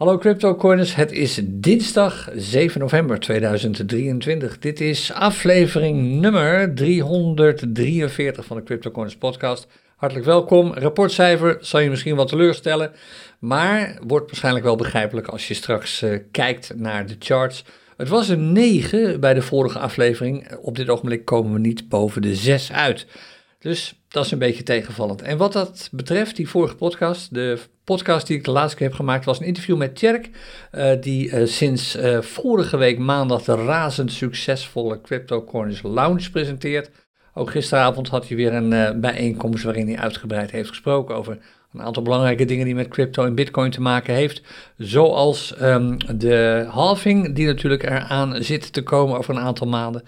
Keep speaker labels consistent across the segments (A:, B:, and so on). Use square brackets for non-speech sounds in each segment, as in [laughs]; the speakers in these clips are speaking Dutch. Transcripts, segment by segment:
A: Hallo CryptoCoiners, het is dinsdag 7 november 2023. Dit is aflevering nummer 343 van de CryptoCoiners podcast. Hartelijk welkom. Rapportcijfer zal je misschien wat teleurstellen, maar wordt waarschijnlijk wel begrijpelijk als je straks uh, kijkt naar de charts. Het was een 9 bij de vorige aflevering. Op dit ogenblik komen we niet boven de 6 uit. Dus dat is een beetje tegenvallend. En wat dat betreft, die vorige podcast, de podcast die ik de laatste keer heb gemaakt, was een interview met Tjerk, uh, die uh, sinds uh, vorige week maandag de razend succesvolle Crypto Corners Lounge presenteert. Ook gisteravond had hij weer een bijeenkomst waarin hij uitgebreid heeft gesproken over een aantal belangrijke dingen die met crypto en bitcoin te maken heeft. Zoals um, de halving die natuurlijk eraan zit te komen over een aantal maanden.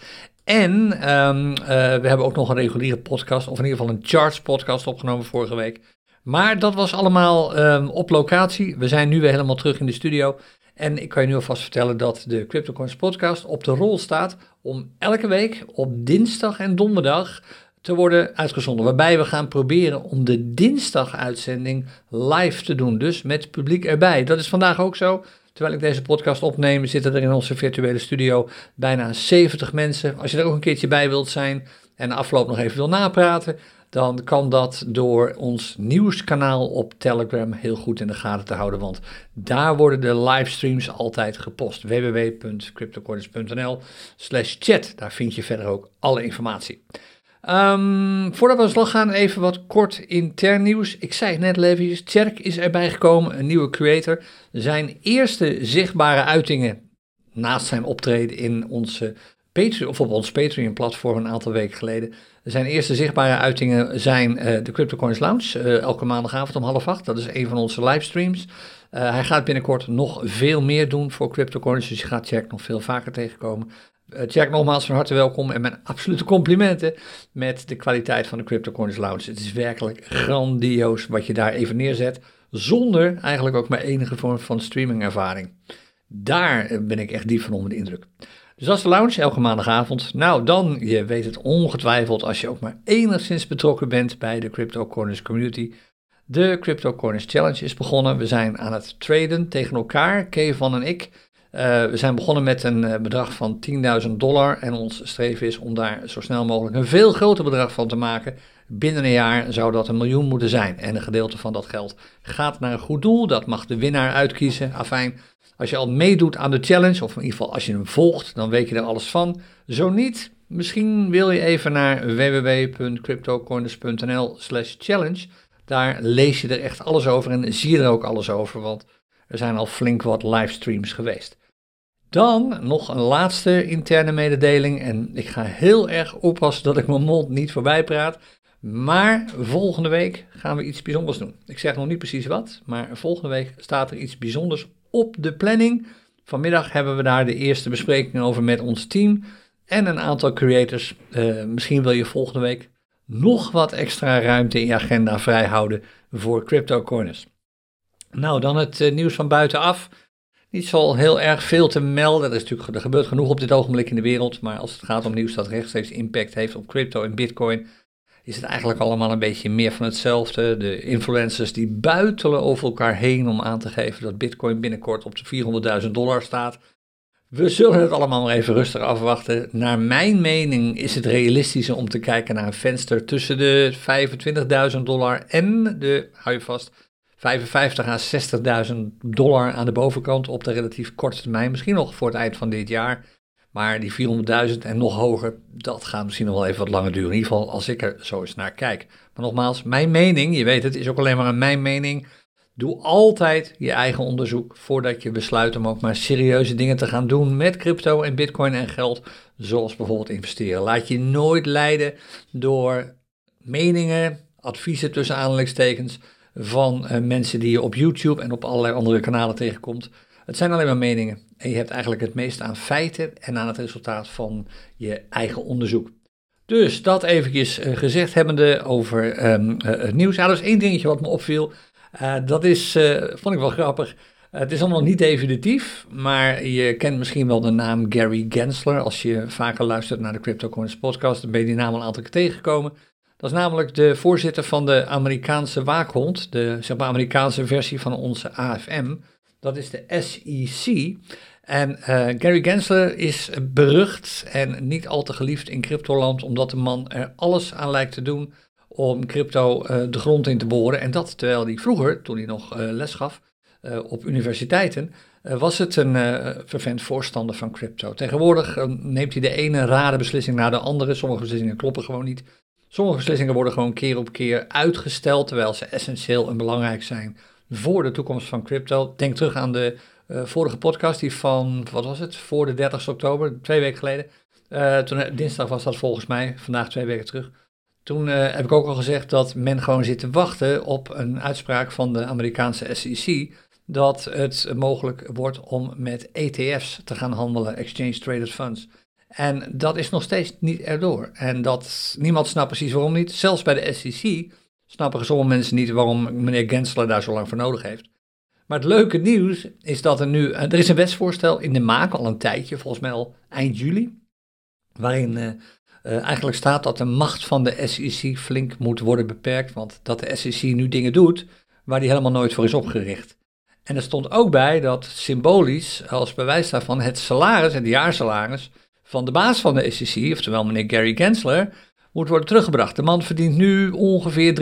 A: En um, uh, we hebben ook nog een reguliere podcast, of in ieder geval een charts podcast opgenomen vorige week. Maar dat was allemaal um, op locatie. We zijn nu weer helemaal terug in de studio. En ik kan je nu alvast vertellen dat de CryptoCoins podcast op de rol staat om elke week op dinsdag en donderdag te worden uitgezonden. Waarbij we gaan proberen om de dinsdag-uitzending live te doen. Dus met publiek erbij. Dat is vandaag ook zo. Terwijl ik deze podcast opneem, zitten er in onze virtuele studio bijna 70 mensen. Als je er ook een keertje bij wilt zijn en de afloop nog even wil napraten, dan kan dat door ons nieuwskanaal op Telegram heel goed in de gaten te houden. Want daar worden de livestreams altijd gepost. www.cryptocoins.nl slash chat. Daar vind je verder ook alle informatie. Um, voordat we aan de slag gaan, even wat kort intern nieuws. Ik zei het net even, Tjerk is erbij gekomen, een nieuwe creator. Zijn eerste zichtbare uitingen naast zijn optreden in onze Patreon, of op ons Patreon-platform een aantal weken geleden. Zijn eerste zichtbare uitingen zijn uh, de CryptoCoins Lounge, uh, elke maandagavond om half acht. Dat is een van onze livestreams. Uh, hij gaat binnenkort nog veel meer doen voor CryptoCoins, dus je gaat Tjerk nog veel vaker tegenkomen. Jack, eh, nogmaals van harte welkom en mijn absolute complimenten met de kwaliteit van de CryptoCoins Lounge. Het is werkelijk grandioos wat je daar even neerzet, zonder eigenlijk ook maar enige vorm van streamingervaring. Daar eh, ben ik echt diep van onder de indruk. Dus is de lounge, elke maandagavond. Nou, dan, je weet het ongetwijfeld als je ook maar enigszins betrokken bent bij de Crypto Corners community. De Crypto Corners Challenge is begonnen. We zijn aan het traden tegen elkaar, Kevan en ik. Uh, we zijn begonnen met een uh, bedrag van 10.000 dollar en ons streven is om daar zo snel mogelijk een veel groter bedrag van te maken. Binnen een jaar zou dat een miljoen moeten zijn en een gedeelte van dat geld gaat naar een goed doel. Dat mag de winnaar uitkiezen. Afijn, als je al meedoet aan de challenge, of in ieder geval als je hem volgt, dan weet je er alles van. Zo niet, misschien wil je even naar www.cryptocoiners.nl slash challenge. Daar lees je er echt alles over en zie je er ook alles over, want er zijn al flink wat livestreams geweest. Dan nog een laatste interne mededeling. En ik ga heel erg oppassen dat ik mijn mond niet voorbij praat. Maar volgende week gaan we iets bijzonders doen. Ik zeg nog niet precies wat, maar volgende week staat er iets bijzonders op de planning. Vanmiddag hebben we daar de eerste bespreking over met ons team en een aantal creators. Uh, misschien wil je volgende week nog wat extra ruimte in je agenda vrijhouden voor CryptoCoiners. Nou, dan het uh, nieuws van buitenaf niet zo heel erg veel te melden. Er, is natuurlijk, er gebeurt genoeg op dit ogenblik in de wereld, maar als het gaat om nieuws dat rechtstreeks impact heeft op crypto en bitcoin, is het eigenlijk allemaal een beetje meer van hetzelfde. De influencers die buitelen over elkaar heen om aan te geven dat bitcoin binnenkort op de 400.000 dollar staat. We zullen het allemaal maar even rustig afwachten. Naar mijn mening is het realistischer om te kijken naar een venster tussen de 25.000 dollar en de, hou je vast, 55 à 60.000 dollar aan de bovenkant op de relatief korte termijn. Misschien nog voor het eind van dit jaar. Maar die 400.000 en nog hoger, dat gaat misschien nog wel even wat langer duren. In ieder geval als ik er zo eens naar kijk. Maar nogmaals, mijn mening, je weet het, is ook alleen maar een mijn mening. Doe altijd je eigen onderzoek voordat je besluit om ook maar serieuze dingen te gaan doen met crypto en bitcoin en geld. Zoals bijvoorbeeld investeren. Laat je nooit leiden door meningen, adviezen tussen aanhalingstekens van uh, mensen die je op YouTube en op allerlei andere kanalen tegenkomt. Het zijn alleen maar meningen. En je hebt eigenlijk het meest aan feiten en aan het resultaat van je eigen onderzoek. Dus dat eventjes uh, gezegd hebbende over um, uh, het nieuws. Ja, er is één dingetje wat me opviel. dat is, vond ik wel grappig. het is allemaal niet definitief, maar je kent misschien wel de naam Gary Gensler. Als je vaker luistert naar de CryptoCoins podcast, dan ben je die naam al een aantal keer tegengekomen. Dat is namelijk de voorzitter van de Amerikaanse waakhond, de zeg Amerikaanse versie van onze AFM, Dat is de SEC. En Gary Gensler is berucht en niet al te geliefd in cryptoland, omdat de man er alles aan lijkt te doen om crypto de grond in te boren. En dat terwijl hij vroeger, toen hij nog les gaf op universiteiten, eh, was het een uh, vervent voorstander van crypto. Tegenwoordig eh, neemt hij de ene rare beslissing na de andere. Sommige beslissingen kloppen gewoon niet. Sommige beslissingen worden gewoon keer op keer uitgesteld, terwijl ze essentieel en belangrijk zijn voor de toekomst van crypto. Denk terug aan de vorige podcast, die van, wat was het, voor de 30 oktober, twee weken geleden. toen, dinsdag was dat volgens mij, vandaag twee weken terug. Toen heb ik ook al gezegd dat men gewoon zit te wachten op een uitspraak van de Amerikaanse SEC dat het mogelijk wordt om met ETF's te gaan handelen, Exchange Traded Funds. En dat is nog steeds niet erdoor. En dat, niemand snapt precies waarom niet. Zelfs bij de SEC snappen sommige mensen niet waarom meneer Gensler daar zo lang voor nodig heeft. Maar het leuke nieuws is dat er nu, er is een wetsvoorstel in de maak al een tijdje, volgens mij al eind juli, waarin uh, uh, eigenlijk staat dat de macht van de SEC flink moet worden beperkt, want dat de SEC nu dingen doet waar die helemaal nooit voor is opgericht. En er stond ook bij dat symbolisch, als bewijs daarvan, het salaris, het jaarsalaris van de baas van de SEC, oftewel meneer Gary Gensler, moet worden teruggebracht. De man verdient nu ongeveer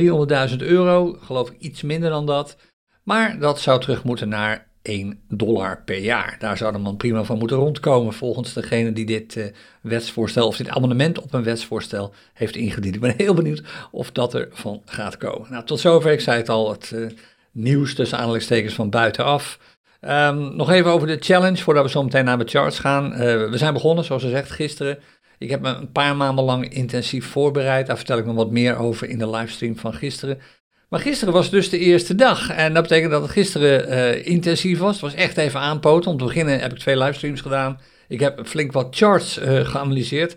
A: 300.000 euro, geloof ik iets minder dan dat. Maar dat zou terug moeten naar 1 dollar per jaar. Daar zou de man prima van moeten rondkomen, volgens degene die dit uh, wetsvoorstel of dit amendement op een wetsvoorstel heeft ingediend. Ik ben heel benieuwd of dat er van gaat komen. Nou, tot zover, ik zei het al, het uh, nieuws tussen aanhalingstekens van buitenaf. Um, nog even over de challenge, voordat we zo meteen naar de charts gaan. Uh, we zijn begonnen, zoals ze zegt, gisteren. Ik heb me een paar maanden lang intensief voorbereid. Daar vertel ik nog wat meer over in de livestream van gisteren. Maar gisteren was dus de eerste dag. En dat betekent dat het gisteren uh, intensief was. Het was echt even aanpoten. Om te beginnen heb ik twee livestreams gedaan. Ik heb flink wat charts uh, geanalyseerd.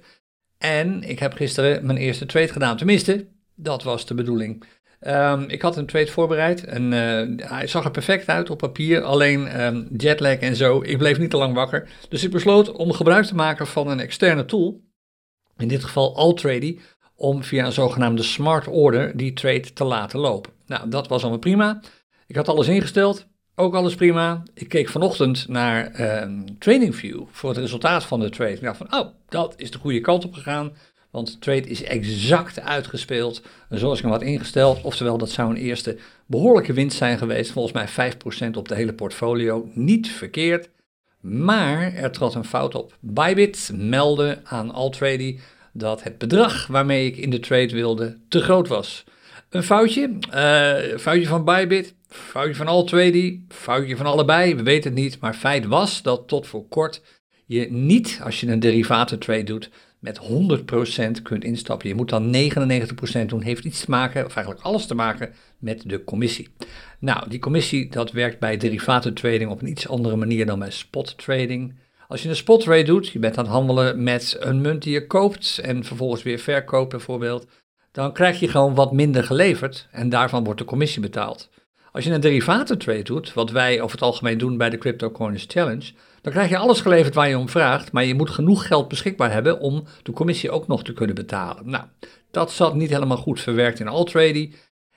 A: En ik heb gisteren mijn eerste trade gedaan. Tenminste, dat was de bedoeling. Um, ik had een trade voorbereid en uh, hij zag er perfect uit op papier, alleen um, jetlag en zo. Ik bleef niet te lang wakker, dus ik besloot om gebruik te maken van een externe tool, in dit geval Altrady, om via een zogenaamde smart order die trade te laten lopen. Nou, dat was allemaal prima. Ik had alles ingesteld, ook alles prima. Ik keek vanochtend naar um, TradingView voor het resultaat van de trade. Ik dacht van, oh, dat is de goede kant op gegaan. Want de trade is exact uitgespeeld zoals ik hem had ingesteld. Oftewel, dat zou een eerste behoorlijke winst zijn geweest. Volgens mij 5% op de hele portfolio. Niet verkeerd. Maar er trad een fout op. Bybit meldde aan Altrady dat het bedrag waarmee ik in de trade wilde te groot was. Een foutje, uh, foutje van Bybit, foutje van Altrady, foutje van allebei, we weten het niet. Maar feit was dat tot voor kort je niet, als je een derivatentrade doet, met 100% kunt instappen. Je moet dan 99% doen. Heeft iets te maken, of eigenlijk alles te maken, met de commissie. Nou, die commissie dat werkt bij derivatentrading op een iets andere manier dan bij spot trading. Als je een spot trade doet, je bent aan het handelen met een munt die je koopt en vervolgens weer verkoopt bijvoorbeeld, dan krijg je gewoon wat minder geleverd en daarvan wordt de commissie betaald. Als je een derivatentrade doet, wat wij over het algemeen doen bij de Crypto Coins Challenge, dan krijg je alles geleverd waar je om vraagt, maar je moet genoeg geld beschikbaar hebben om de commissie ook nog te kunnen betalen. Nou, dat zat niet helemaal goed verwerkt in Altrady.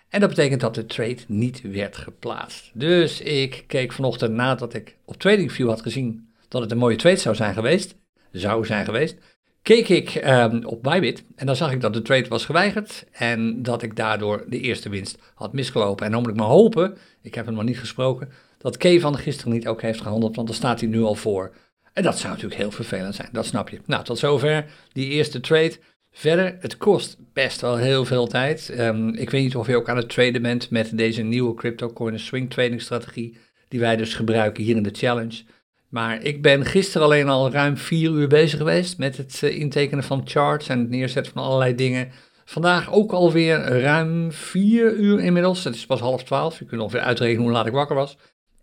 A: En dat betekent dat de trade niet werd geplaatst. Dus ik keek vanochtend nadat ik op TradingView had gezien dat het een mooie trade zou zijn geweest, zou zijn geweest, keek ik um, op Bybit en dan zag ik dat de trade was geweigerd en dat ik daardoor de eerste winst had misgelopen. En dan moet ik maar hopen, ik heb hem nog niet gesproken, dat Kay van gisteren niet ook heeft gehandeld, want dan staat hij nu al voor. En dat zou natuurlijk heel vervelend zijn, dat snap je. Nou, tot zover die eerste trade. Verder, het kost best wel heel veel tijd. Um, ik weet niet of je ook aan het traden bent met deze nieuwe crypto swing trading strategie, die wij dus gebruiken hier in de challenge. Maar ik ben gisteren alleen al ruim vier uur bezig geweest met het uh, intekenen van charts en het neerzetten van allerlei dingen. Vandaag ook alweer ruim vier uur inmiddels. Het is pas half twaalf. Je kunt ongeveer uitrekenen hoe laat ik wakker was.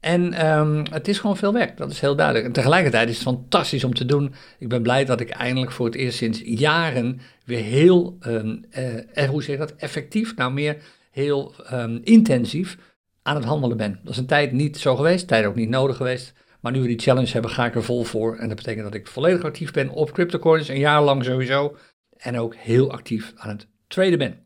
A: En um, het is gewoon veel werk, dat is heel duidelijk. En tegelijkertijd is het fantastisch om te doen. Ik ben blij dat ik eindelijk voor het eerst sinds jaren weer heel, um, hoe zeg je dat, effectief, nou meer heel um, intensief aan het handelen ben. Dat is een tijd niet zo geweest, tijd ook niet nodig geweest. Maar nu we die challenge hebben, ga ik er vol voor. En dat betekent dat ik volledig actief ben op CryptoCoins, een jaar lang sowieso. En ook heel actief aan het traden ben.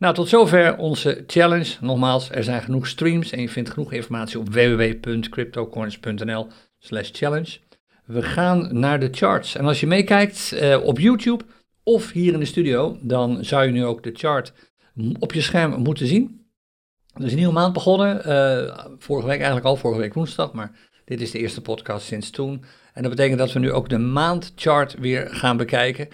A: Nou, tot zover onze challenge. Nogmaals, er zijn genoeg streams en je vindt genoeg informatie op www.cryptocoins.nl slash challenge. We gaan naar de charts. En als je meekijkt uh, op YouTube of hier in de studio, dan zou je nu ook de chart op je scherm moeten zien. Er is een nieuwe maand begonnen, uh, vorige week eigenlijk al, vorige week woensdag, maar dit is de eerste podcast sinds toen. En dat betekent dat we nu ook de maandchart weer gaan bekijken.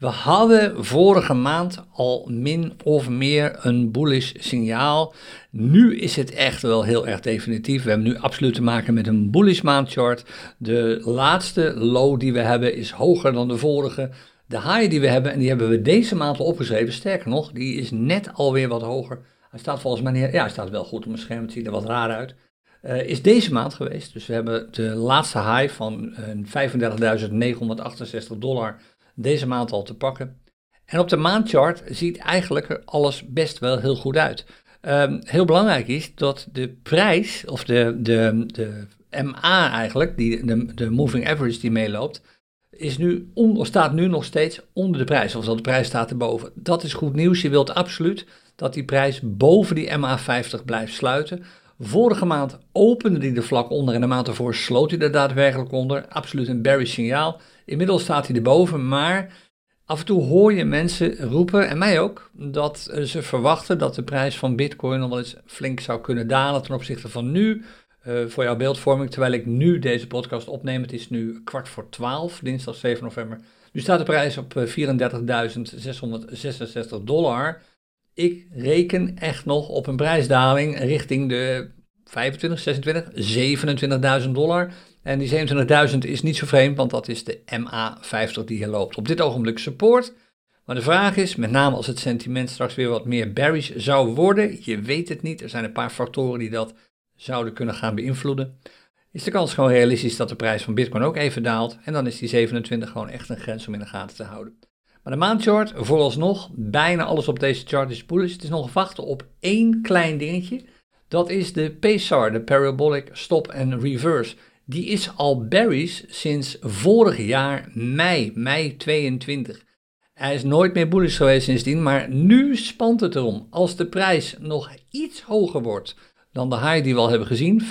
A: We hadden vorige maand al min of meer een bullish signaal. Nu is het echt wel heel erg definitief. We hebben nu absoluut te maken met een bullish maandchart. De laatste low die we hebben is hoger dan de vorige. De high die we hebben, en die hebben we deze maand opgeschreven, sterker nog, die is net alweer wat hoger. Hij staat volgens mij, ja, hij staat wel goed op mijn scherm, het ziet er wat raar uit. Uh, is deze maand geweest. Dus we hebben de laatste high van uh, 35.968 dollar deze maand al te pakken. En op de maandchart ziet eigenlijk alles best wel heel goed uit. Um, heel belangrijk is dat de prijs, of de, de, de MA eigenlijk, die, de, de moving average die meeloopt, is nu on, staat nu nog steeds onder de prijs. Of de prijs staat erboven. Dat is goed nieuws. Je wilt absoluut dat die prijs boven die MA50 blijft sluiten. Vorige maand opende die er vlak onder en de maand ervoor sloot hij er daadwerkelijk onder. Absoluut een bearish signaal. Inmiddels staat hij erboven, maar af en toe hoor je mensen roepen, en mij ook, dat ze verwachten dat de prijs van Bitcoin nog wel eens flink zou kunnen dalen ten opzichte van nu. Uh, voor jouw beeldvorming, terwijl ik nu deze podcast opneem, het is nu kwart voor twaalf, dinsdag 7 november. Nu staat de prijs op 34.666 eh, dollar. Ik reken echt nog op een prijsdaling richting de 25, 26, 27.000 dollar. En die 27.000 is niet zo vreemd, want dat is de MA50 die hier loopt. Op dit ogenblik support. Maar de vraag is, met name als het sentiment straks weer wat meer bearish zou worden, je weet het niet, er zijn een paar factoren die dat zouden kunnen gaan beïnvloeden, is de kans gewoon realistisch dat de prijs van Bitcoin ook even daalt. En dan is die 27 gewoon echt een grens om in de gaten te houden. Maar de maandchart, vooralsnog, bijna alles op deze chart is bullish. Het is nog wachten op één klein dingetje. Dat is de PSAR, de Parabolic Stop and Reverse die is al bearish sinds vorig jaar mei, mei 22. Hij is nooit meer bullish geweest sindsdien, maar nu spant het erom. Als de prijs nog iets hoger wordt dan de high die we al hebben gezien, 35.968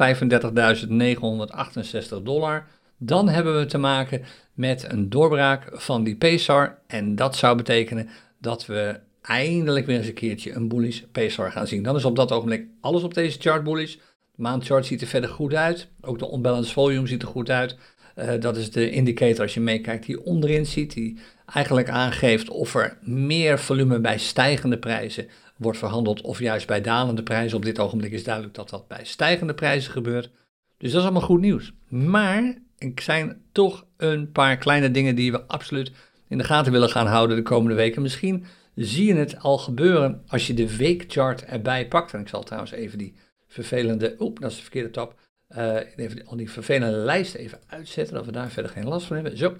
A: dollar, dan hebben we te maken met een doorbraak van die PSAR. En dat zou betekenen dat we eindelijk weer eens een keertje een bullish PSAR gaan zien. Dan is op dat ogenblik alles op deze chart bullish maandchart ziet er verder goed uit. Ook de unbalanced volume ziet er goed uit. Uh, dat is de indicator als je meekijkt die onderin ziet, die eigenlijk aangeeft of er meer volume bij stijgende prijzen wordt verhandeld of juist bij dalende prijzen. Op dit ogenblik is duidelijk dat dat bij stijgende prijzen gebeurt. Dus dat is allemaal goed nieuws. Maar er zijn toch een paar kleine dingen die we absoluut in de gaten willen gaan houden de komende weken. Misschien zie je het al gebeuren als je de weekchart erbij pakt. En ik zal trouwens even die vervelende, oep, dat is de verkeerde tab. Uh, even al die vervelende lijst even uitzetten, dat we daar verder geen last van hebben. Zo,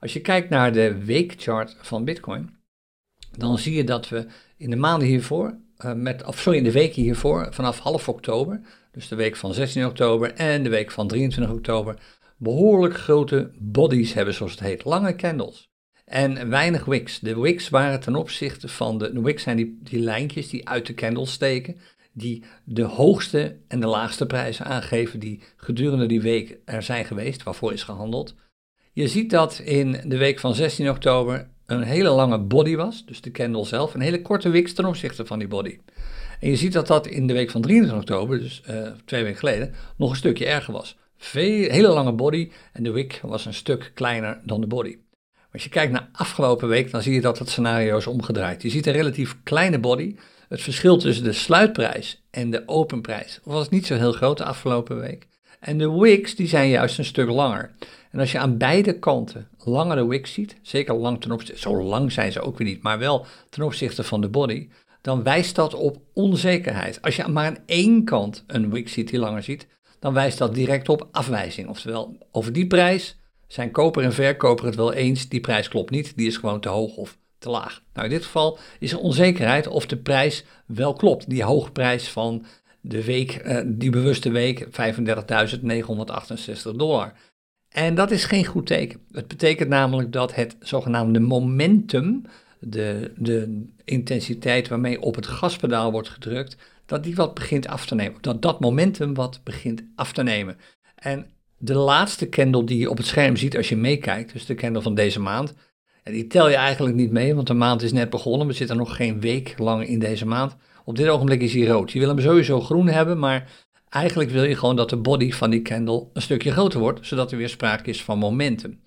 A: als je kijkt naar de weekchart van Bitcoin, dan zie je dat we in de maanden hiervoor, uh, met, of sorry, in de weken hiervoor, vanaf half oktober, dus de week van 16 oktober en de week van 23 oktober, behoorlijk grote bodies hebben, zoals het heet, lange candles. En weinig wicks. De wicks waren ten opzichte van de, de wicks zijn die, die lijntjes die uit de candles steken die de hoogste en de laagste prijzen aangeven die gedurende die week er zijn geweest, waarvoor is gehandeld. Je ziet dat in de week van 16 oktober een hele lange body was, dus de candle zelf, een hele korte wicks ten opzichte van die body. En je ziet dat dat in de week van 23 oktober, dus uh, twee weken geleden, nog een stukje erger was. Veel, hele lange body en de wick was een stuk kleiner dan de body. Als je kijkt naar afgelopen week, dan zie je dat het scenario is omgedraaid. Je ziet een relatief kleine body, het verschil tussen de sluitprijs en de openprijs was niet zo heel groot de afgelopen week. En de wicks die zijn juist een stuk langer. En als je aan beide kanten langere wicks ziet, zeker lang ten opzichte, zo lang zijn ze ook weer niet, maar wel ten opzichte van de body, dan wijst dat op onzekerheid. Als je maar aan één kant een wick ziet die langer ziet, dan wijst dat direct op afwijzing. Oftewel, over die prijs zijn koper en verkoper het wel eens, die prijs klopt niet, die is gewoon te hoog of te laag. Nou, in dit geval is er onzekerheid of de prijs wel klopt. Die hoge prijs van de week, uh, die bewuste week, 35.968 dollar. En dat is geen goed teken. Het betekent namelijk dat het zogenaamde momentum de, de intensiteit waarmee op het gaspedaal wordt gedrukt, dat die wat begint af te nemen. Dat dat momentum wat begint af te nemen. En de laatste candle die je op het scherm ziet als je meekijkt, dus de candle van deze maand, die tel je eigenlijk niet mee, want de maand is net begonnen. We zitten nog geen week lang in deze maand. Op dit ogenblik is hij rood. Je wil hem sowieso groen hebben, maar eigenlijk wil je gewoon dat de body van die candle een stukje groter wordt, zodat er weer sprake is van momentum.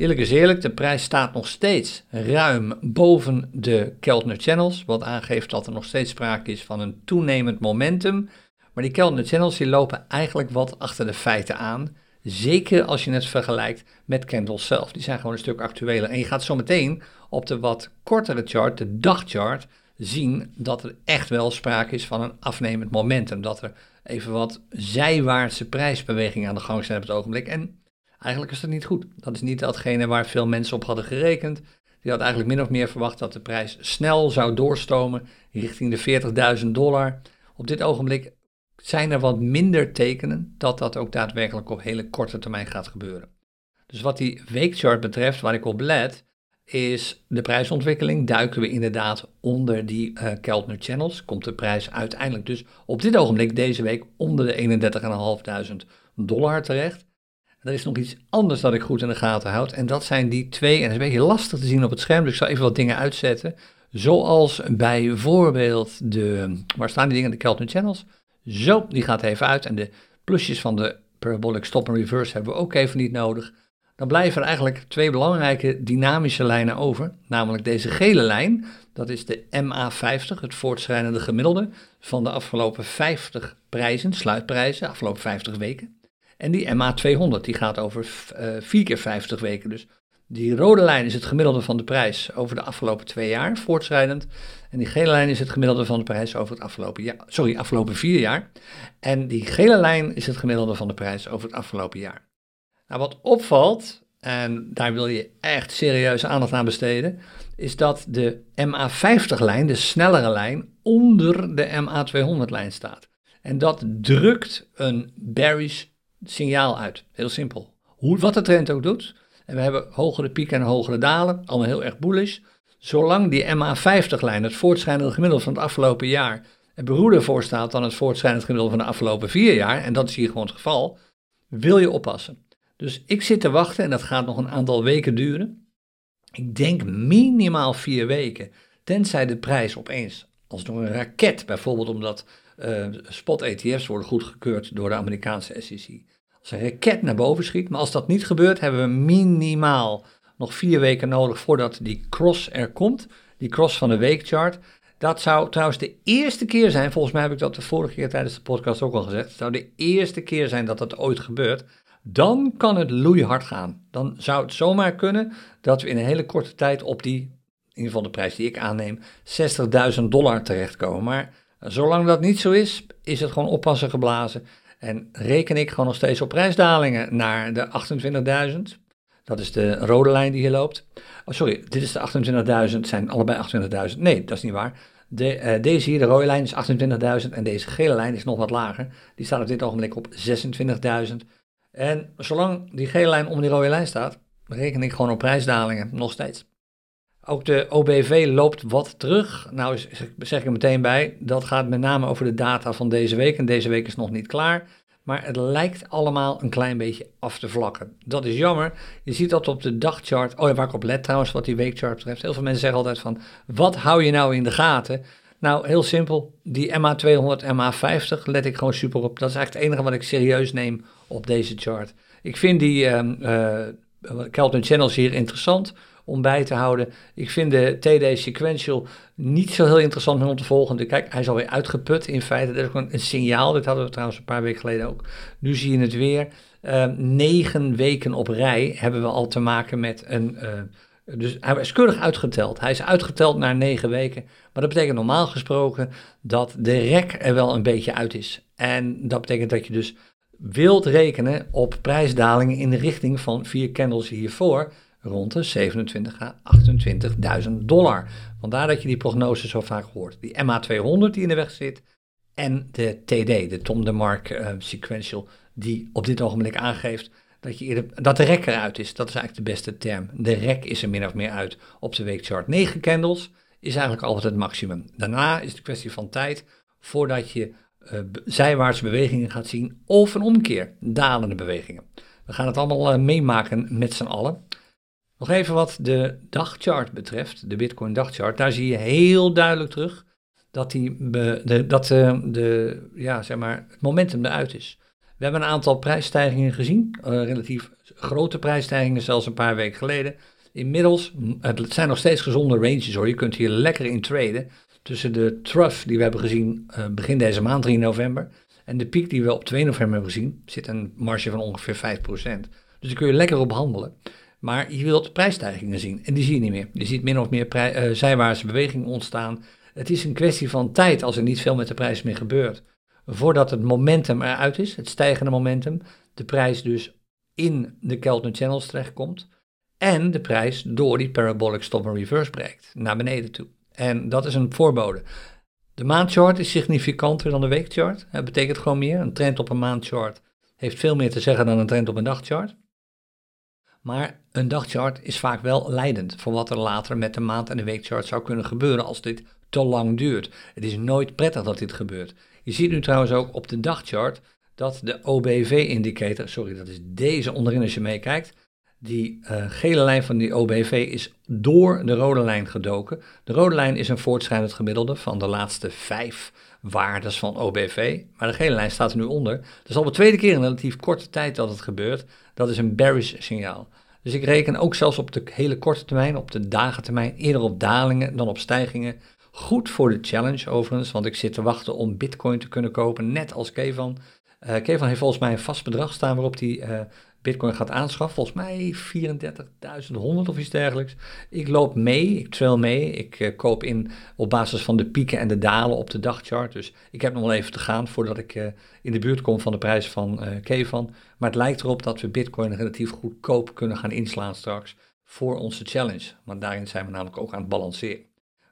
A: Eerlijk is eerlijk, de prijs staat nog steeds ruim boven de Keltner Channels, wat aangeeft dat er nog steeds sprake is van een toenemend momentum. Maar die Keltner Channels die lopen eigenlijk wat achter de feiten aan. Zeker als je het vergelijkt met candles zelf. Die zijn gewoon een stuk actueler. En je gaat zo meteen op de wat kortere chart, de dagchart, zien dat er echt wel sprake is van een afnemend momentum. Dat er even wat zijwaartse prijsbewegingen aan de gang zijn op het ogenblik. En eigenlijk is dat niet goed. Dat is niet datgene waar veel mensen op hadden gerekend. Die had eigenlijk min of meer verwacht dat de prijs snel zou doorstomen richting de 40.000 dollar. Op dit ogenblik zijn er wat minder tekenen dat dat ook daadwerkelijk op hele korte termijn gaat gebeuren. Dus wat die weekchart betreft, waar ik op let, is de prijsontwikkeling. Duiken we inderdaad onder die uh, Keltner Channels, komt de prijs uiteindelijk dus op dit ogenblik deze week onder de 31.500 dollar terecht. Er is nog iets anders dat ik goed in de gaten houd en dat zijn die twee, en dat is een beetje lastig te zien op het scherm, dus ik zal even wat dingen uitzetten. Zoals bijvoorbeeld de, waar staan die dingen, de Keltner Channels? Zo, die gaat even uit. En de plusjes van de parabolic stop en reverse hebben we ook even niet nodig. Dan blijven er eigenlijk twee belangrijke dynamische lijnen over. Namelijk deze gele lijn, dat is de MA50, het voortschrijdende gemiddelde van de afgelopen 50 prijzen, sluitprijzen, afgelopen 50 weken. En die MA200, die gaat over uh, eh, 4 keer 50 weken. Dus die rode lijn is het gemiddelde van de prijs over de afgelopen twee jaar, voortschrijdend. En die gele lijn is het gemiddelde van de prijs over het afgelopen jaar, sorry, afgelopen vier jaar. En die gele lijn is het gemiddelde van de prijs over het afgelopen jaar. Nou, wat opvalt, en daar wil je echt serieuze aandacht aan besteden, is dat de MA50-lijn, de snellere lijn, onder de MA200-lijn staat. En dat drukt een bearish signaal uit. Heel simpel. Hoe, wat de trend ook doet, en we hebben hogere pieken en hogere dalen, allemaal heel erg bullish. Zolang die MA50-lijn, het voortschrijdende gemiddelde van het afgelopen jaar, er beroerder voor staat dan het voortschrijdend gemiddelde van de afgelopen vier jaar, en dat is hier gewoon het geval, wil je oppassen. Dus ik zit te wachten en dat gaat nog een aantal weken duren. Ik denk minimaal vier weken, tenzij de prijs opeens als door een raket, bijvoorbeeld omdat spot-ETF's worden goedgekeurd door de Amerikaanse SEC als een raket naar boven schiet. Maar als dat niet gebeurt, hebben we minimaal nog vier weken nodig voordat die cross er komt. Die cross van de weekchart. Dat zou trouwens de eerste keer zijn, volgens mij heb ik dat de vorige keer tijdens de podcast ook al gezegd. Het zou de eerste keer zijn dat dat ooit gebeurt. Dan kan het loeihard gaan. Dan zou het zomaar kunnen dat we in een hele korte tijd op die, in ieder geval de prijs die ik aanneem, 60.000 dollar terechtkomen. Maar zolang dat niet zo is, is het gewoon oppassen geblazen. En reken ik gewoon nog steeds op prijsdalingen naar de 28.000. Dat is de rode lijn die hier loopt. Oh, sorry, dit is de 28.000, zijn allebei 28.000. Nee, dat is niet waar. De, uh, deze hier, de rode lijn, is 28.000 en deze gele lijn is nog wat lager. Die staat op dit ogenblik op 26.000. En zolang die gele lijn om die rode lijn staat, reken ik gewoon op prijsdalingen, nog steeds. Ook de OBV loopt wat terug. Nou zeg ik er meteen bij, dat gaat met name over de data van deze week. En deze week is nog niet klaar. Maar het lijkt allemaal een klein beetje af te vlakken. Dat is jammer. Je ziet dat op de dagchart. Oh ja, waar ik op let trouwens, wat die weekchart betreft. Heel veel mensen zeggen altijd van, wat hou je nou in de gaten? Nou, heel simpel. Die MA200, MA50 let ik gewoon super op. Dat is eigenlijk het enige wat ik serieus neem op deze chart. Ik vind die Kelvin Channels hier interessant om bij te houden. Ik vind de TD Sequential niet zo heel interessant om te volgen. Kijk, hij is alweer uitgeput in feite. Dat is ook een, signaal. Dit hadden we trouwens een paar weken geleden ook. Nu zie je het weer. Uh, negen weken op rij hebben we al te maken met een... Uh, dus hij is keurig uitgeteld. Hij is uitgeteld naar negen weken. Maar dat betekent normaal gesproken dat de rek er wel een beetje uit is. En dat betekent dat je dus wilt rekenen op prijsdalingen in de richting van vier candles hiervoor rond de 27 à 28.000 dollar. Vandaar dat je die prognose zo vaak hoort. Die MA200 die in de weg zit en de TD, de Tom de Mark uh, Sequential, die op dit ogenblik aangeeft dat, je dat de rek eruit is. Dat is eigenlijk de beste term. De rek is er min of meer uit op de weekchart. 9 candles is eigenlijk altijd het maximum. Daarna is het een kwestie van tijd voordat je uh, zijwaartse bewegingen gaat zien of een omkeer, dalende bewegingen. We gaan het allemaal uh, meemaken met z'n allen. Nog even wat de dagchart betreft, de Bitcoin dagchart. Daar zie je heel duidelijk terug dat, die de, dat uh, de, ja, zeg maar, het momentum eruit is. We hebben een aantal prijsstijgingen gezien, relatief grote prijsstijgingen, zelfs een paar weken geleden. Inmiddels, het zijn nog steeds gezonde ranges hoor, je kunt hier lekker in traden tussen de trough die we hebben gezien uh, begin deze maand, 3 november, en de piek die we op 2 november hebben gezien, zit een marge van ongeveer 5%. Dus daar kun je lekker op handelen. Maar je wilt prijsstijgingen zien en die zie je niet meer. Je ziet min of meer uh, zijwaartse bewegingen ontstaan. Het is een kwestie van tijd als er niet veel met de prijs meer gebeurt. Voordat het momentum eruit is, het stijgende momentum, de prijs dus in de Keltner Channels terechtkomt en de prijs door die parabolic stop and reverse breekt naar beneden toe. En dat is een voorbode. De maandchart is significanter dan de weekchart. Dat betekent gewoon meer. Een trend op een maandchart heeft veel meer te zeggen dan een trend op een dagchart. Maar een dagchart is vaak wel leidend voor wat er later met de maand- en de weekchart zou kunnen gebeuren als dit te lang duurt. Het is nooit prettig dat dit gebeurt. Je ziet nu trouwens ook op de dagchart dat de OBV-indicator, sorry, dat is deze onderin als je meekijkt, die uh, gele lijn van die OBV is door de rode lijn gedoken. De rode lijn is een voortschrijdend gemiddelde van de laatste vijf waardes van OBV. Maar de gele lijn staat er nu onder. Dat is al de tweede keer in relatief korte tijd dat het gebeurt. Dat is een bearish signaal. Dus ik reken ook zelfs op de hele korte termijn, op de dagentermijn, eerder op dalingen dan op stijgingen. Goed voor de challenge overigens, want ik zit te wachten om bitcoin te kunnen kopen, net als Kevan. Uh, Kevan heeft volgens mij een vast bedrag staan waarop uh, Bitcoin gaat aanschaffen. Volgens mij 34.100 of iets dergelijks. Ik loop mee, ik trail mee. Ik uh, koop in op basis van de pieken en de dalen op de dagchart. Dus ik heb nog wel even te gaan voordat ik uh, in de buurt kom van de prijs van uh. Maar het lijkt erop dat we Bitcoin relatief goedkoop kunnen gaan inslaan straks voor onze challenge. Want daarin zijn we namelijk ook aan het balanceren.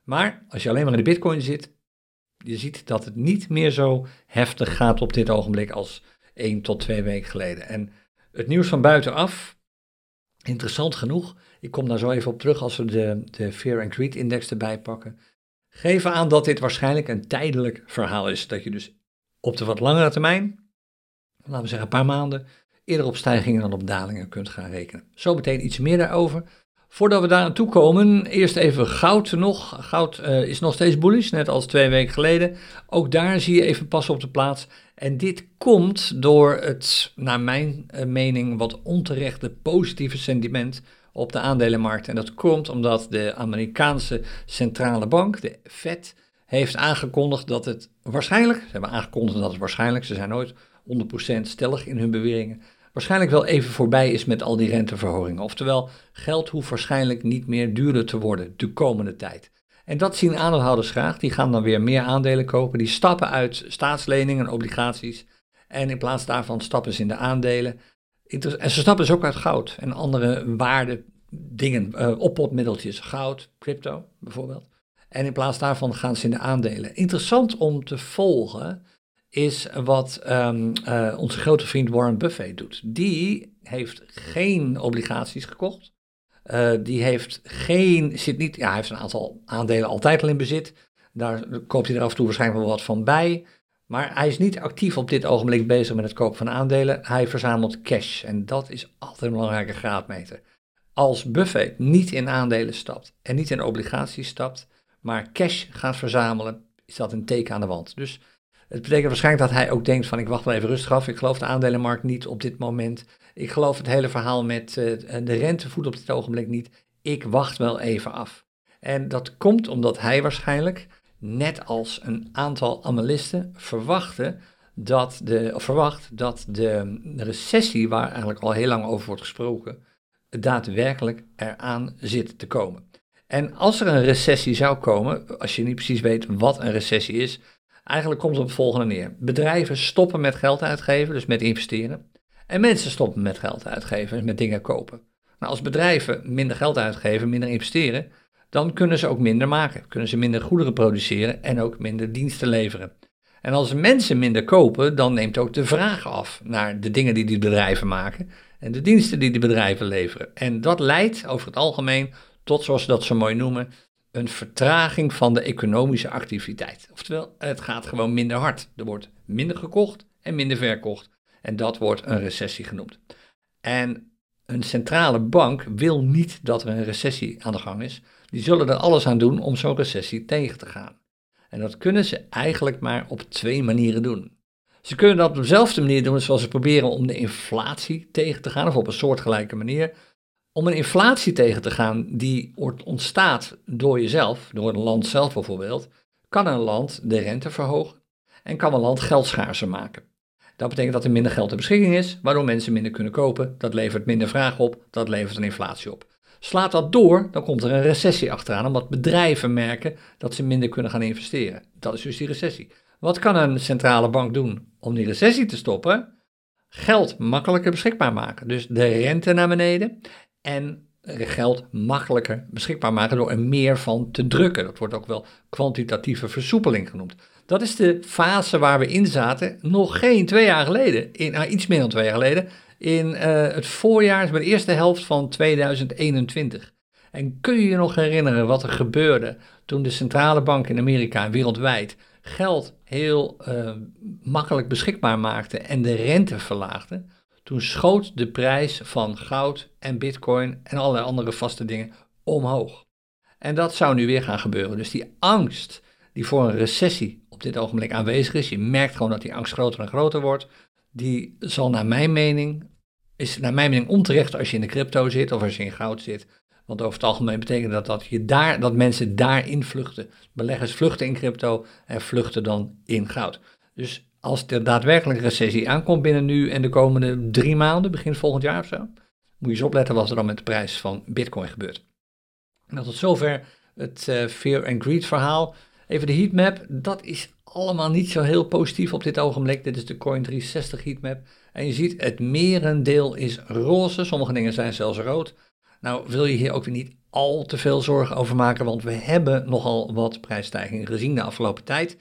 A: Maar als je alleen maar in de Bitcoin zit, je ziet dat het niet meer zo heftig gaat op dit ogenblik als één tot twee weken geleden. En het nieuws van buitenaf, interessant genoeg, ik kom daar zo even op terug als we de, de Fear and Greed Index erbij pakken, geven aan dat dit waarschijnlijk een tijdelijk verhaal is. Dat je dus op de wat langere termijn, laten we zeggen een paar maanden, eerder op stijgingen dan op dalingen kunt gaan rekenen. Zo meteen iets meer daarover. Voordat we daar aan komen, eerst even goud nog. Goud uh, is nog steeds bullish, net als twee weken geleden. Ook daar zie je even pas op de plaats. En dit komt door het, naar mijn uh, mening, wat onterechte positieve sentiment op de aandelenmarkt. En dat komt omdat de Amerikaanse centrale bank, de Fed, heeft aangekondigd dat het waarschijnlijk, ze hebben aangekondigd dat het waarschijnlijk, ze zijn nooit 100% stellig in hun beweringen, waarschijnlijk wel even voorbij is met al die renteverhogingen. Oftewel, geld hoeft waarschijnlijk niet meer duurder te worden de komende tijd. En dat zien aandeelhouders graag. Die gaan dan weer meer aandelen kopen. Die stappen uit staatsleningen en obligaties. En in plaats daarvan stappen ze in de aandelen. En ze stappen dus ook uit goud en andere waarde dingen, uh, oppotmiddeltjes, goud, crypto bijvoorbeeld. En in plaats daarvan gaan ze in de aandelen. Interessant om te volgen is wat um, uh, onze grote vriend Warren Buffett doet. Die heeft geen obligaties gekocht. Uh, die heeft geen, zit niet, ja, hij heeft een aantal aandelen altijd al in bezit. Daar koopt hij er af en toe waarschijnlijk wel wat van bij. Maar hij is niet actief op dit ogenblik bezig met het kopen van aandelen. Hij verzamelt cash. En dat is altijd een belangrijke graadmeter. Als Buffett niet in aandelen stapt en niet in obligaties stapt, maar cash gaat verzamelen, is dat een teken aan de wand. Dus het betekent waarschijnlijk dat hij ook denkt van ik wacht wel even rustig af. Ik geloof de aandelenmarkt niet op dit moment. Ik geloof het hele verhaal met uh, de rentevoet op dit ogenblik niet. Ik wacht wel even af. En dat komt omdat hij waarschijnlijk, net als een aantal analisten, verwachten dat de, of verwacht dat de recessie, waar eigenlijk al heel lang over wordt gesproken, daadwerkelijk eraan zit te komen. En als er een recessie zou komen, als je niet precies weet wat een recessie is, Eigenlijk komt het op het volgende neer. Bedrijven stoppen met geld uitgeven, dus met investeren. En mensen stoppen met geld uitgeven, dus met dingen kopen. Nou, als bedrijven minder geld uitgeven, minder investeren, dan kunnen ze ook minder maken. Kunnen ze minder goederen produceren en ook minder diensten leveren. En als mensen minder kopen, dan neemt ook de vraag af naar de dingen die die bedrijven maken en de diensten die de bedrijven leveren. En dat leidt over het algemeen tot, zoals ze dat zo mooi noemen, een vertraging van de economische activiteit. Oftewel, het gaat gewoon minder hard. Er wordt minder gekocht en minder verkocht. En dat wordt een recessie genoemd. En een centrale bank wil niet dat er een recessie aan de gang is. Die zullen er alles aan doen om zo'n recessie tegen te gaan. En dat kunnen ze eigenlijk maar op twee manieren doen. Ze kunnen dat op dezelfde manier doen zoals ze proberen om de inflatie tegen te gaan, of op een soortgelijke manier. Om een inflatie tegen te gaan die ontstaat door jezelf, door een land zelf bijvoorbeeld, kan een land de rente verhogen en kan een land geld schaarser maken. Dat betekent dat er minder geld ter beschikking is, waardoor mensen minder kunnen kopen. Dat levert minder vraag op, dat levert een inflatie op. Slaat dat door, dan komt er een recessie achteraan, omdat bedrijven merken dat ze minder kunnen gaan investeren. Dat is dus die recessie. Wat kan een centrale bank doen om die recessie te stoppen? Geld makkelijker beschikbaar maken. Dus de rente naar beneden en geld makkelijker beschikbaar maken door er meer van te drukken. Dat wordt ook wel kwantitatieve versoepeling genoemd. Dat is de fase waar we in zaten, nog geen twee jaar geleden, in, nou, iets meer dan twee jaar geleden, in uh, het voorjaar, de eerste helft van 2021. En kun je je nog herinneren wat er gebeurde toen de centrale bank in Amerika en wereldwijd geld heel uh, makkelijk beschikbaar maakte en de rente verlaagde? Toen schoot de prijs van goud en bitcoin en allerlei andere vaste dingen omhoog. En dat zou nu weer gaan gebeuren. Dus die angst die voor een recessie op dit ogenblik aanwezig is, je merkt gewoon dat die angst groter en groter wordt, die zal naar mijn mening, is naar mijn mening onterecht als je in de crypto zit of als je in goud zit. Want over het algemeen betekent dat dat, je daar, dat mensen daarin vluchten. Beleggers vluchten in crypto en vluchten dan in goud. Dus als er daadwerkelijk recessie aankomt binnen nu en de komende drie maanden, begin volgend jaar of zo, moet je eens opletten wat er dan met de prijs van bitcoin gebeurt. En tot zover het uh, fear and greed verhaal. Even de heatmap, dat is allemaal niet zo heel positief op dit ogenblik. Dit is de Coin360 heatmap. En je ziet, het merendeel is roze. Sommige dingen zijn zelfs rood. Nou wil je hier ook weer niet al te veel zorgen over maken, want we hebben nogal wat prijsstijgingen gezien de afgelopen tijd.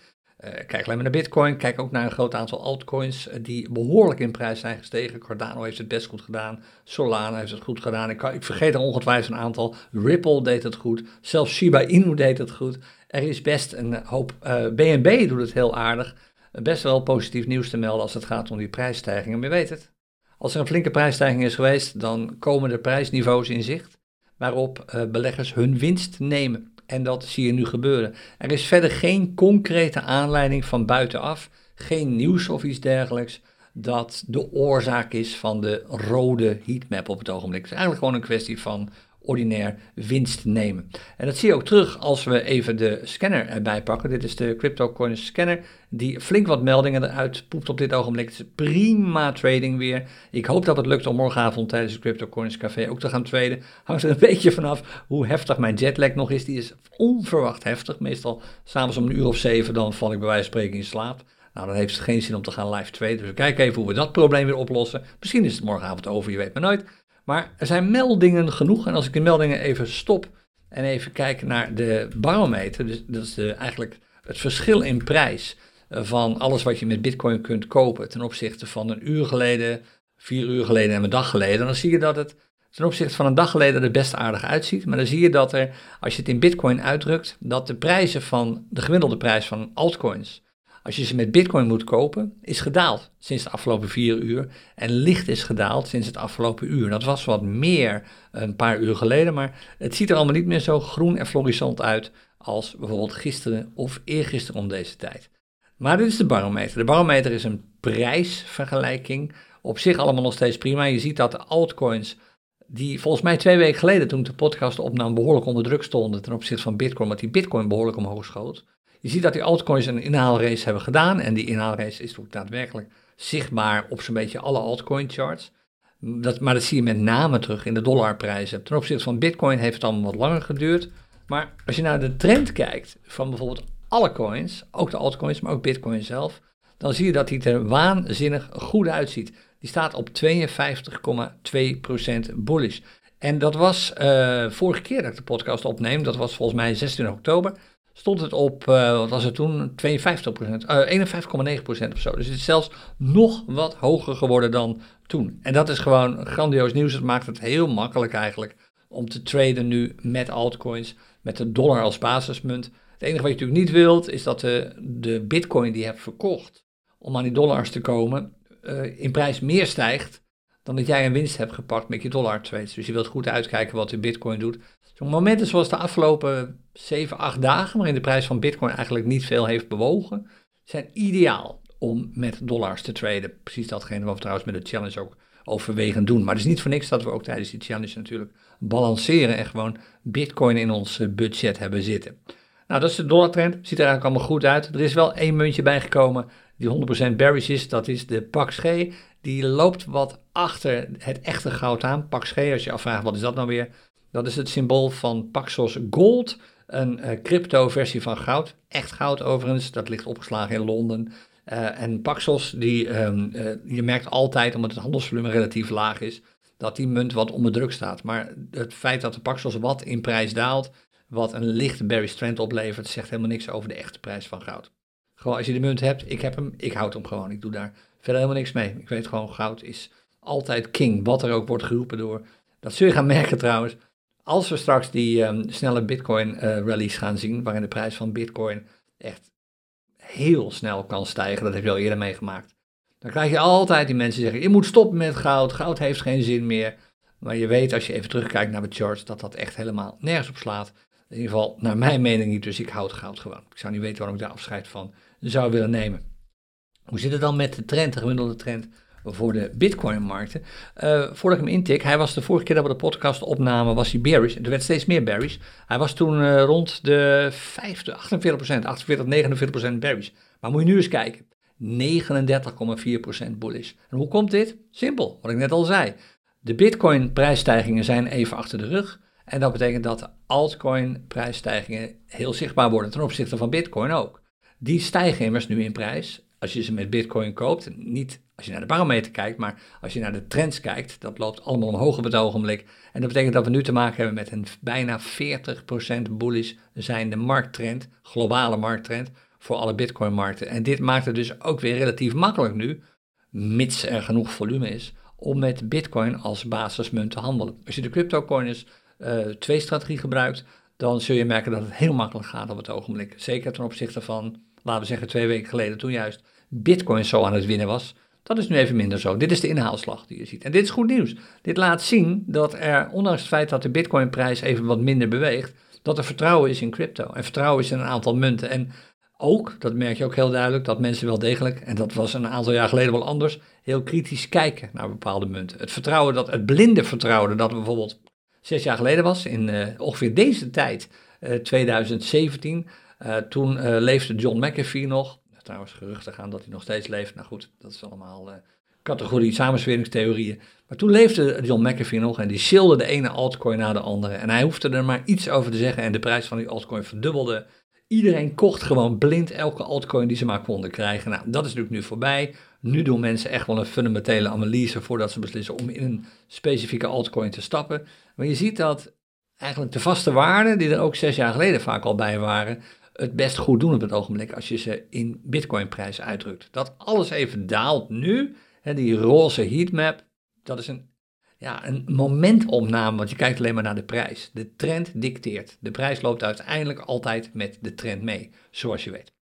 A: Uh, kijk alleen maar naar Bitcoin. Kijk ook naar een groot aantal altcoins uh, die behoorlijk in prijs zijn gestegen. Cardano heeft het best goed gedaan. Solana heeft het goed gedaan. Ik, ik vergeet er ongetwijfeld een aantal. Ripple deed het goed. Zelfs Shiba Inu deed het goed. Er is best een hoop. Eh, BNB doet het heel aardig. best wel positief nieuws te melden als het gaat om die prijsstijgingen. Maar je weet het. Als er een flinke prijsstijging is geweest, dan komen de prijsniveaus in zicht. Waarop beleggers hun winst nemen. En dat zie je nu gebeuren. Er is verder geen concrete aanleiding van buitenaf, geen nieuws of iets dergelijks, dat de oorzaak is van de rode heatmap op het ogenblik. Het is eigenlijk gewoon een kwestie van ordinair winst nemen. En dat zie je ook terug als we even de scanner erbij pakken. Dit is de CryptoCoin scanner die flink wat meldingen eruit poept op dit ogenblik. Het is prima trading weer. Ik hoop dat het lukt om morgenavond tijdens het CryptoCoins café ook te gaan traden. Hangt er een [laughs] beetje vanaf hoe heftig mijn jetlag nog is. Die is onverwacht heftig. Meestal s'avonds om een uur of zeven dan val ik bij wijze van spreken in slaap. Nou, dan heeft het geen zin om te gaan live traden. Dus we kijken even hoe we dat probleem weer oplossen. Misschien is het morgenavond over, je weet maar nooit. Maar er zijn meldingen genoeg. En als ik de meldingen even stop en even kijk naar de barometer, dus dat is eigenlijk het verschil in prijs eh, van alles wat je met Bitcoin kunt kopen ten opzichte van een uur geleden, vier uur geleden en een dag geleden, dan zie je dat het ten opzichte van een dag geleden er best aardig uitziet. Maar dan zie je dat er, als je het in Bitcoin uitdrukt, dat de prijzen van de gemiddelde prijs van altcoins als je ze met Bitcoin moet kopen, is gedaald sinds de afgelopen vier uur. En licht is gedaald sinds het afgelopen uur. Dat was wat meer een paar uur geleden, maar het ziet er allemaal niet meer zo groen en florissant uit als bijvoorbeeld gisteren of eergisteren om deze tijd. Maar dit is de barometer. De barometer is een prijsvergelijking. Op zich allemaal nog steeds prima. Je ziet dat de altcoins, die volgens mij twee weken geleden toen de podcast opnam, behoorlijk onder druk stonden ten opzichte van Bitcoin, want die Bitcoin behoorlijk omhoog schoot. Je ziet dat die altcoins een inhaalrace hebben gedaan. En die inhaalrace is ook daadwerkelijk zichtbaar op zo'n beetje alle altcoin charts. Dat, maar dat zie je met name terug in de dollarprijzen. Ten opzichte van Bitcoin heeft het allemaal wat langer geduurd. Maar als je naar de trend kijkt van bijvoorbeeld alle coins, ook de altcoins, maar ook Bitcoin zelf, dan zie je dat die er waanzinnig goed uitziet. Die staat op 52,2% bullish. En dat was uh, vorige keer dat ik de podcast opneem, dat was volgens mij 16 oktober stond het op, uh, wat was het toen, 52 procent, uh, 51,9 procent of zo. Dus het is zelfs nog wat hoger geworden dan toen. En dat is gewoon grandioos nieuws. Het maakt het heel makkelijk eigenlijk om te traden nu met altcoins, met de dollar als basismunt. Het enige wat je natuurlijk niet wilt, is dat de, de bitcoin die je hebt verkocht om aan die dollars te komen, uh, in prijs meer stijgt dan dat jij een winst hebt gepakt met je dollar trades. Dus je wilt goed uitkijken wat de bitcoin doet. Zo'n momenten zoals de afgelopen 7, 8 dagen, waarin de prijs van bitcoin eigenlijk niet veel heeft bewogen, zijn ideaal om met dollars te traden. Precies datgene wat we trouwens met de challenge ook overwegen doen. Maar het is niet voor niks dat we ook tijdens die challenge natuurlijk balanceren en gewoon bitcoin in ons eh, budget hebben zitten. Nou, dat is de dollartrend. Ziet er eigenlijk allemaal goed uit. Er is wel één muntje bijgekomen die 100% bearish is. Dat is de Pax G. Die loopt wat achter het echte goud aan. Pax G, als je afvraagt wat is dat nou weer. Dat is het symbool van Paxos Gold. Een uh, crypto versie van goud. Echt goud overigens. Dat ligt opgeslagen in Londen. Uh, en Paxos, die, um, uh, je merkt altijd, omdat het handelsvolume relatief laag is, dat die munt wat onder druk staat. Maar het feit dat de Paxos wat in prijs daalt, wat een lichte bearish trend oplevert, zegt helemaal niks over de echte prijs van goud. Gewoon als je de munt hebt, ik heb hem, ik houd hem gewoon. Ik doe daar verder helemaal niks mee. Ik weet gewoon, goud is altijd king, wat er ook wordt geroepen door. Dat zul je gaan merken trouwens. Als we straks die um, snelle bitcoin uh, rallies gaan zien, waarin de prijs van bitcoin echt heel snel kan stijgen, dat heb je al eerder meegemaakt. Dan krijg je altijd die mensen zeggen, je moet stoppen met goud, goud heeft geen zin meer. Maar je weet als je even terugkijkt naar de charts, dat dat echt helemaal nergens op slaat. In ieder geval, naar mijn mening niet, dus ik houd goud gewoon. Ik zou niet weten waarom ik daar afscheid van zou willen nemen. Hoe zit het dan met de trend, de gemiddelde trend voor de Bitcoin-markten? Uh, voordat ik hem intik, hij was de vorige keer dat we de podcast opnamen, was hij bearish. Er werd steeds meer bearish. Hij was toen uh, rond de 50, 48% 48, 49% bearish. Maar moet je nu eens kijken. 39,4% bullish. En hoe komt dit? Simpel, wat ik net al zei. De Bitcoin-prijsstijgingen zijn even achter de rug. En dat betekent dat altcoin-prijsstijgingen heel zichtbaar worden ten opzichte van Bitcoin ook. Die stijgen immers nu in prijs. Als je ze met Bitcoin koopt, niet als je naar de barometer kijkt, maar als je naar de trends kijkt, dat loopt allemaal omhoog op het ogenblik. En dat betekent dat we nu te maken hebben met een bijna 40% bullish zijnde markttrend, globale markttrend, voor alle Bitcoin-markten. En dit maakt het dus ook weer relatief makkelijk nu, mits er genoeg volume is, om met Bitcoin als basismunt te handelen. Als je de cryptocoins uh, twee strategie gebruikt, dan zul je merken dat het heel makkelijk gaat op het ogenblik. Zeker ten opzichte van, laten we zeggen, twee weken geleden, toen juist Bitcoin zo aan het winnen was. Dat is nu even minder zo. Dit is de inhaalslag die je ziet. En dit is goed nieuws. Dit laat zien dat er, ondanks het feit dat de Bitcoin-prijs even wat minder beweegt, dat er vertrouwen is in crypto. En vertrouwen is in een aantal munten. En ook, dat merk je ook heel duidelijk, dat mensen wel degelijk, en dat was een aantal jaar geleden wel anders, heel kritisch kijken naar bepaalde munten. Het vertrouwen, dat, het blinde vertrouwen dat bijvoorbeeld zes jaar geleden was, in uh, ongeveer deze tijd, uh, 2017. Uh, toen uh, leefde John McAfee nog. Trouwens, geruchten gaan dat hij nog steeds leeft. Nou goed, dat is allemaal categorie samensweringstheorieën. Maar toen leefde John McAfee nog en die shilde de ene altcoin na de andere. En hij hoefde er maar iets over te zeggen en de prijs van die altcoin verdubbelde. Iedereen kocht gewoon blind elke altcoin die ze maar konden krijgen. Nou, dat is natuurlijk nu voorbij. Nu doen mensen echt wel een fundamentele analyse voordat ze beslissen om in een specifieke altcoin te stappen. Maar je ziet dat eigenlijk de vaste waarden, die er ook zes jaar geleden vaak al bij waren, het best goed doen op het ogenblik als je ze in bitcoinprijs uitdrukt. Dat alles even daalt nu, hè, die roze heatmap, dat is een, ja, een momentopname, want je kijkt alleen maar naar de prijs. De trend dicteert. De prijs loopt uiteindelijk altijd met de trend mee, zoals je weet.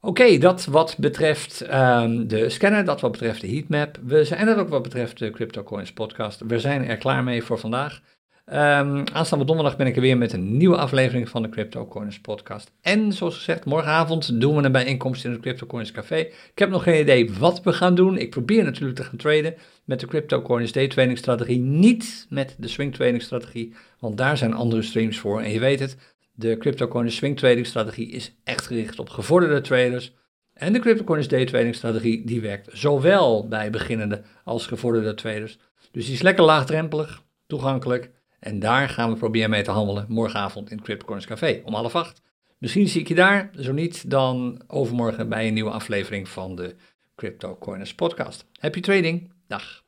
A: Oké, dat wat betreft um, de scanner, dat wat betreft de heatmap. We zijn er ook wat betreft de CryptoCoins podcast. We zijn er klaar mee voor vandaag. Um, aanstaande donderdag ben ik er weer met een nieuwe aflevering van de CryptoCoins podcast. En zoals gezegd, morgenavond doen we een bijeenkomst in het CryptoCoins café. Ik heb nog geen idee wat we gaan doen. Ik probeer natuurlijk te gaan traden met de CryptoCoins day trading strategie. Niet met de swing trading strategie, want daar zijn andere streams voor. En je weet het, de CryptoCoins swing trading strategie is echt gericht op gevorderde traders. En de CryptoCoins day trading strategie die werkt zowel bij beginnende als gevorderde traders. Dus die is lekker laagdrempelig, toegankelijk. En daar gaan we proberen mee te handelen morgenavond in het CryptoCoins Café om half acht. Misschien zie ik je daar, zo niet dan overmorgen bij een nieuwe aflevering van de CryptoCoins podcast. Happy trading, dag!